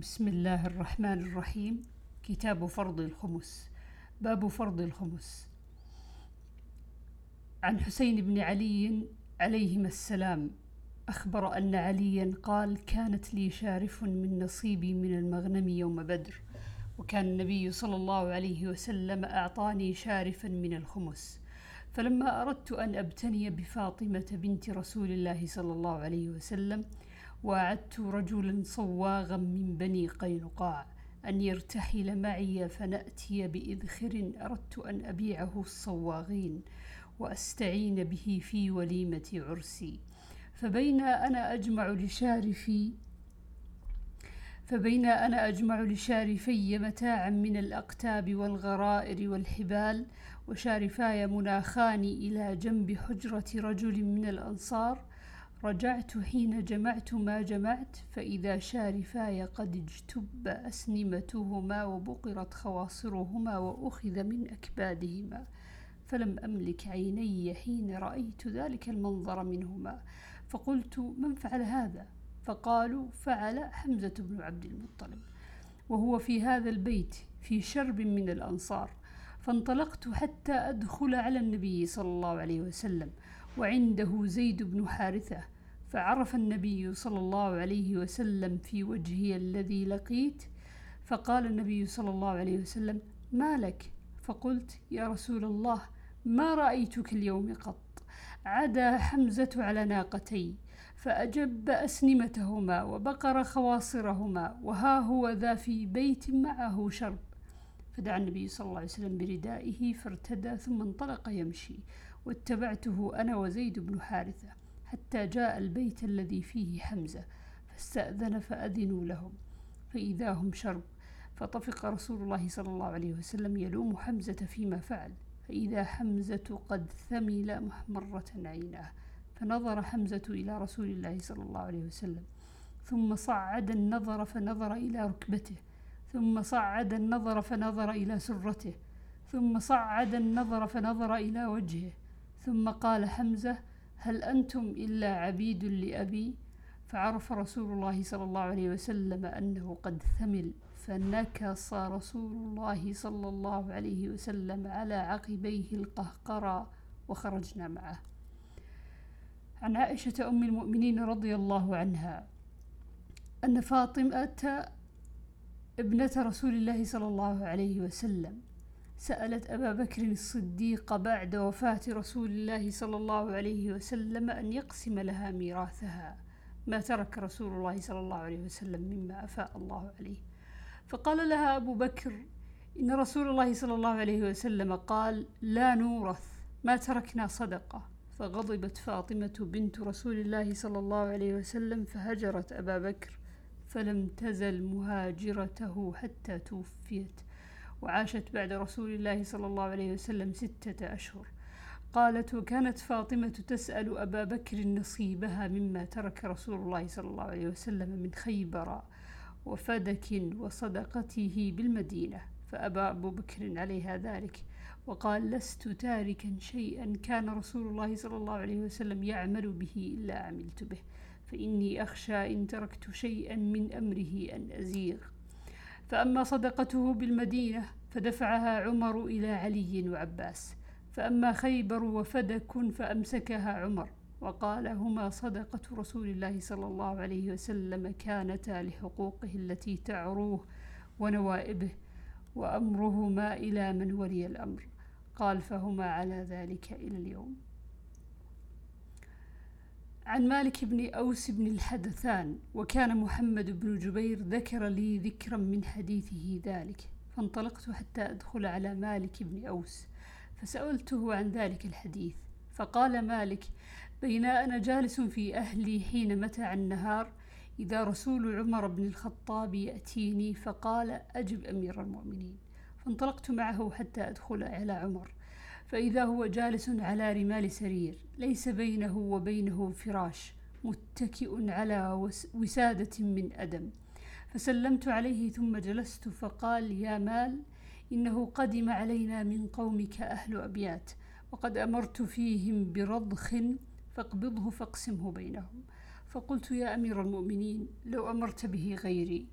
بسم الله الرحمن الرحيم. كتاب فرض الخمس. باب فرض الخمس. عن حسين بن علي عليهما السلام. أخبر أن عليا قال كانت لي شارف من نصيبي من المغنم يوم بدر وكان النبي صلى الله عليه وسلم أعطاني شارفا من الخمس. فلما أردت أن أبتني بفاطمة بنت رسول الله صلى الله عليه وسلم وعدت رجلا صواغا من بني قينقاع أن يرتحل معي فنأتي بإذخر أردت أن أبيعه الصواغين وأستعين به في وليمة عرسي. فبين أنا أجمع لشارفي فبين أنا أجمع لشارفي متاعا من الأقتاب والغرائر والحبال وشارفاي مناخان إلى جنب حجرة رجل من الأنصار رجعت حين جمعت ما جمعت فإذا شارفاي قد اجتب أسنمتهما وبقرت خواصرهما وأخذ من أكبادهما. فلم أملك عيني حين رأيت ذلك المنظر منهما. فقلت من فعل هذا؟ فقالوا فعل حمزة بن عبد المطلب. وهو في هذا البيت في شرب من الأنصار. فانطلقت حتى أدخل على النبي صلى الله عليه وسلم وعنده زيد بن حارثة فعرف النبي صلى الله عليه وسلم في وجهي الذي لقيت فقال النبي صلى الله عليه وسلم ما لك؟ فقلت يا رسول الله ما رأيتك اليوم قط؟ عدا حمزة على ناقتي فأجب أسنمتهما وبقر خواصرهما وها هو ذا في بيت معه شرب. فدعا النبي صلى الله عليه وسلم بردائه فارتدى ثم انطلق يمشي واتبعته أنا وزيد بن حارثة. حتى جاء البيت الذي فيه حمزة فاستأذن فأذنوا لهم. فإذا هم شرب فطفق رسول الله صلى الله عليه وسلم يلوم حمزة فيما فعل. فإذا حمزة قد ثمل محمرة عيناه فنظر حمزة إلى رسول الله صلى الله عليه وسلم. ثم صعد النظر فنظر إلى ركبته. ثم صعد النظر فنظر إلى سرته. ثم صعد النظر فنظر إلى وجهه. ثم قال حمزة هل أنتم إلا عبيد لأبي؟ فعرف رسول الله صلى الله عليه وسلم أنه قد ثمل فنكص رسول الله صلى الله عليه وسلم على عقبيه القهقرى وخرجنا معه. عن عائشة أم المؤمنين رضي الله عنها أن فاطمة ابنة رسول الله صلى الله عليه وسلم سألت أبا بكر الصديق بعد وفاة رسول الله صلى الله عليه وسلم أن يقسم لها ميراثها. ما ترك رسول الله صلى الله عليه وسلم مما أفاء الله عليه. فقال لها أبو بكر إن رسول الله صلى الله عليه وسلم قال لا نورث ما تركنا صدقة. فغضبت فاطمة بنت رسول الله صلى الله عليه وسلم فهجرت أبا بكر فلم تزل مهاجرته حتى توفيت. وعاشت بعد رسول الله صلى الله عليه وسلم ستة أشهر. قالت وكانت فاطمة تسأل أبا بكر نصيبها مما ترك رسول الله صلى الله عليه وسلم من خيبر وفدك وصدقته بالمدينة فأبى أبو بكر عليها ذلك وقال لست تاركا شيئا كان رسول الله صلى الله عليه وسلم يعمل به إلا عملت به فإني أخشى إن تركت شيئا من أمره أن أزيغ فأما صدقته بالمدينة فدفعها عمر إلى علي وعباس. فأما خيبر وفدك فأمسكها عمر. وقال هما صدقة رسول الله صلى الله عليه وسلم كانتا لحقوقه التي تعروه ونوائبه وأمرهما إلى من ولي الأمر. قال فهما على ذلك إلى اليوم. عن مالك بن أوس بن الحدثان وكان محمد بن جبير ذكر لي ذكرا من حديثه ذلك فانطلقت حتى أدخل على مالك بن أوس فسألته عن ذلك الحديث فقال مالك بين أنا جالس في أهلي حين متع النهار إذا رسول عمر بن الخطاب يأتيني فقال أجب أمير المؤمنين فانطلقت معه حتى أدخل على عمر فإذا هو جالس على رمال سرير ليس بينه وبينه فراش متكئ على وسادة من أدم. فسلمت عليه ثم جلست فقال يا مال إنه قدم علينا من قومك أهل أبيات وقد أمرت فيهم برضخ فاقبضه فاقسمه بينهم. فقلت يا أمير المؤمنين لو أمرت به غيري.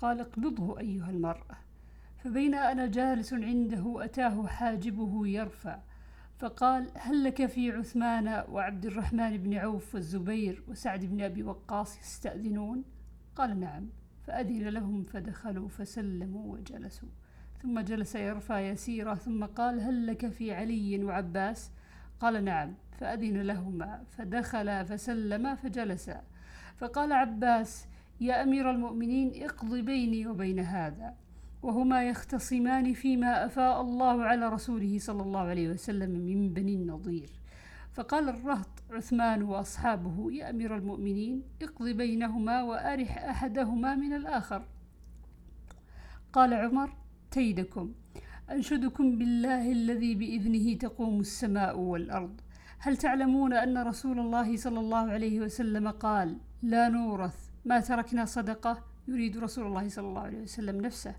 قال اقبضه أيها المرأة. فبين أنا جالس عنده أتاه حاجبه يرفع فقال هل لك في عثمان وعبد الرحمن بن عوف والزبير وسعد بن أبي وقاص يستأذنون قال نعم. فأذن لهم فدخلوا فسلموا وجلسوا. ثم جلس يرفع يسيرا ثم قال هل لك في علي وعباس قال نعم. فأذن لهما فدخلا فسلما فجلسا. فقال عباس يا أمير المؤمنين اقض بيني وبين هذا. وهما يختصمان فيما أفاء الله على رسوله صلى الله عليه وسلم من بني النضير. فقال الرهط عثمان وأصحابه يا أمير المؤمنين اقض بينهما وأرح أحدهما من الآخر. قال عمر تيدكم. أنشدكم بالله الذي بإذنه تقوم السماء والأرض. هل تعلمون أن رسول الله صلى الله عليه وسلم قال لا نورث ما تركنا صدقة يريد رسول الله صلى الله عليه وسلم نفسه.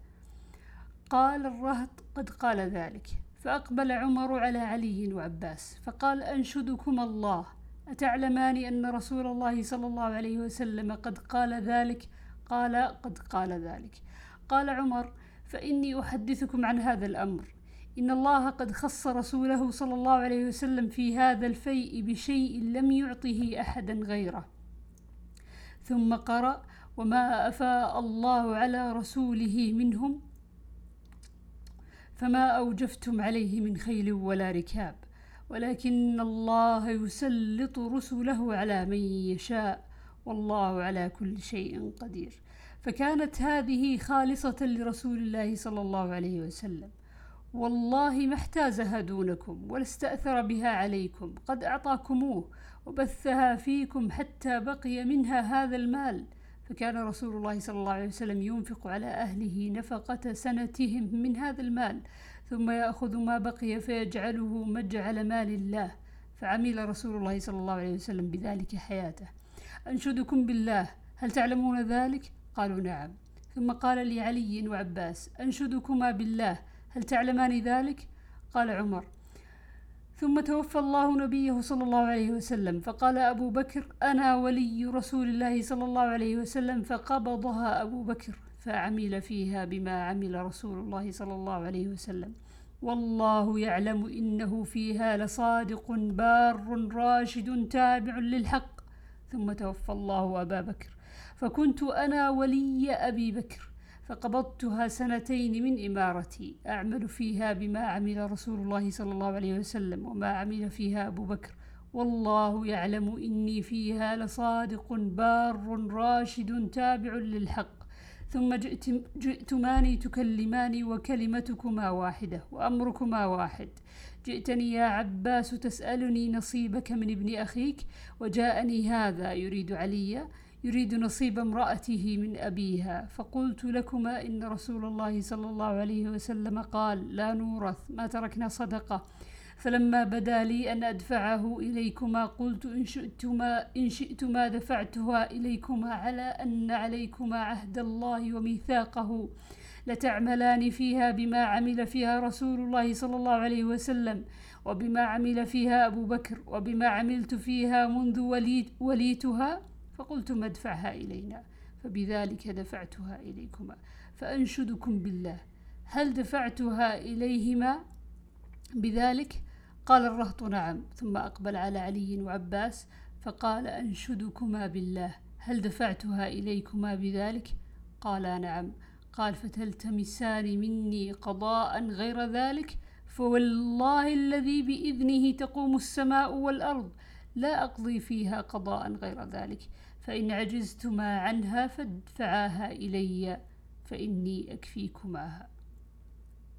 قال الرهط قد قال ذلك. فأقبل عمر على علي وعباس فقال أنشدكم الله أتعلمان أن رسول الله صلى الله عليه وسلم قد قال ذلك؟ قال قد قال ذلك. قال عمر فإني أحدثكم عن هذا الأمر. إن الله قد خص رسوله صلى الله عليه وسلم في هذا الفيء بشيء لم يعطه أحدا غيره. ثم قرأ وما أفاء الله على رسوله منهم فما أوجفتم عليه من خيل ولا ركاب ولكن الله يسلط رسله على من يشاء والله على كل شيء قدير. فكانت هذه خالصة لرسول الله صلى الله عليه وسلم. والله ما احتازها دونكم ولا استأثر بها عليكم قد أعطاكموه وبثها فيكم حتى بقي منها هذا المال. فكان رسول الله صلى الله عليه وسلم ينفق على أهله نفقة سنتهم من هذا المال ثم يأخذ ما بقي فيجعله مجعل مال الله فعمل رسول الله صلى الله عليه وسلم بذلك حياته أنشدكم بالله هل تعلمون ذلك؟ قالوا نعم ثم قال لعلي وعباس أنشدكما بالله هل تعلمان ذلك؟ قال عمر ثم توفى الله نبيه صلى الله عليه وسلم. فقال أبو بكر أنا ولي رسول الله صلى الله عليه وسلم فقبضها أبو بكر فعمل فيها بما عمل رسول الله صلى الله عليه وسلم. والله يعلم إنه فيها لصادق بار راشد تابع للحق. ثم توفى الله أبا بكر. فكنت أنا ولي أبي بكر. فقبضتها سنتين من إمارتي. أعمل فيها بما عمل رسول الله صلى الله عليه وسلم وما عمل فيها أبو بكر. والله يعلم إني فيها لصادق بار راشد تابع للحق. ثم جئت جئتماني تكلماني وكلمتكما واحدة وأمركما واحد. جئتني يا عباس تسألني نصيبك من ابن أخيك وجاءني هذا يريد عليّ. يريد نصيب امرأته من أبيها. فقلت لكما إن رسول الله صلى الله عليه وسلم قال لا نورث ما تركنا صدقة. فلما بدا لي أن أدفعه إليكما قلت إن شئتما, إن شئتما دفعتها إليكما على أن عليكما عهد الله وميثاقه. لتعملان فيها بما عمل فيها رسول الله صلى الله عليه وسلم وبما عمل فيها أبو بكر وبما عملت فيها منذ وليت وليتها فقلتم ادفعها إلينا فبذلك دفعتها إليكما. فأنشدكم بالله. هل دفعتها إليهما؟ بذلك قال الرهط نعم ثم أقبل على علي وعباس فقال أنشدكما بالله. هل دفعتها إليكما بذلك؟ قالا نعم. قال فتلتمسان مني قضاء غير ذلك؟ فوالله الذي بإذنه تقوم السماء والأرض لا أقضي فيها قضاء غير ذلك. فإن عجزتما عنها فادفعاها إلي فإني أكفيكماها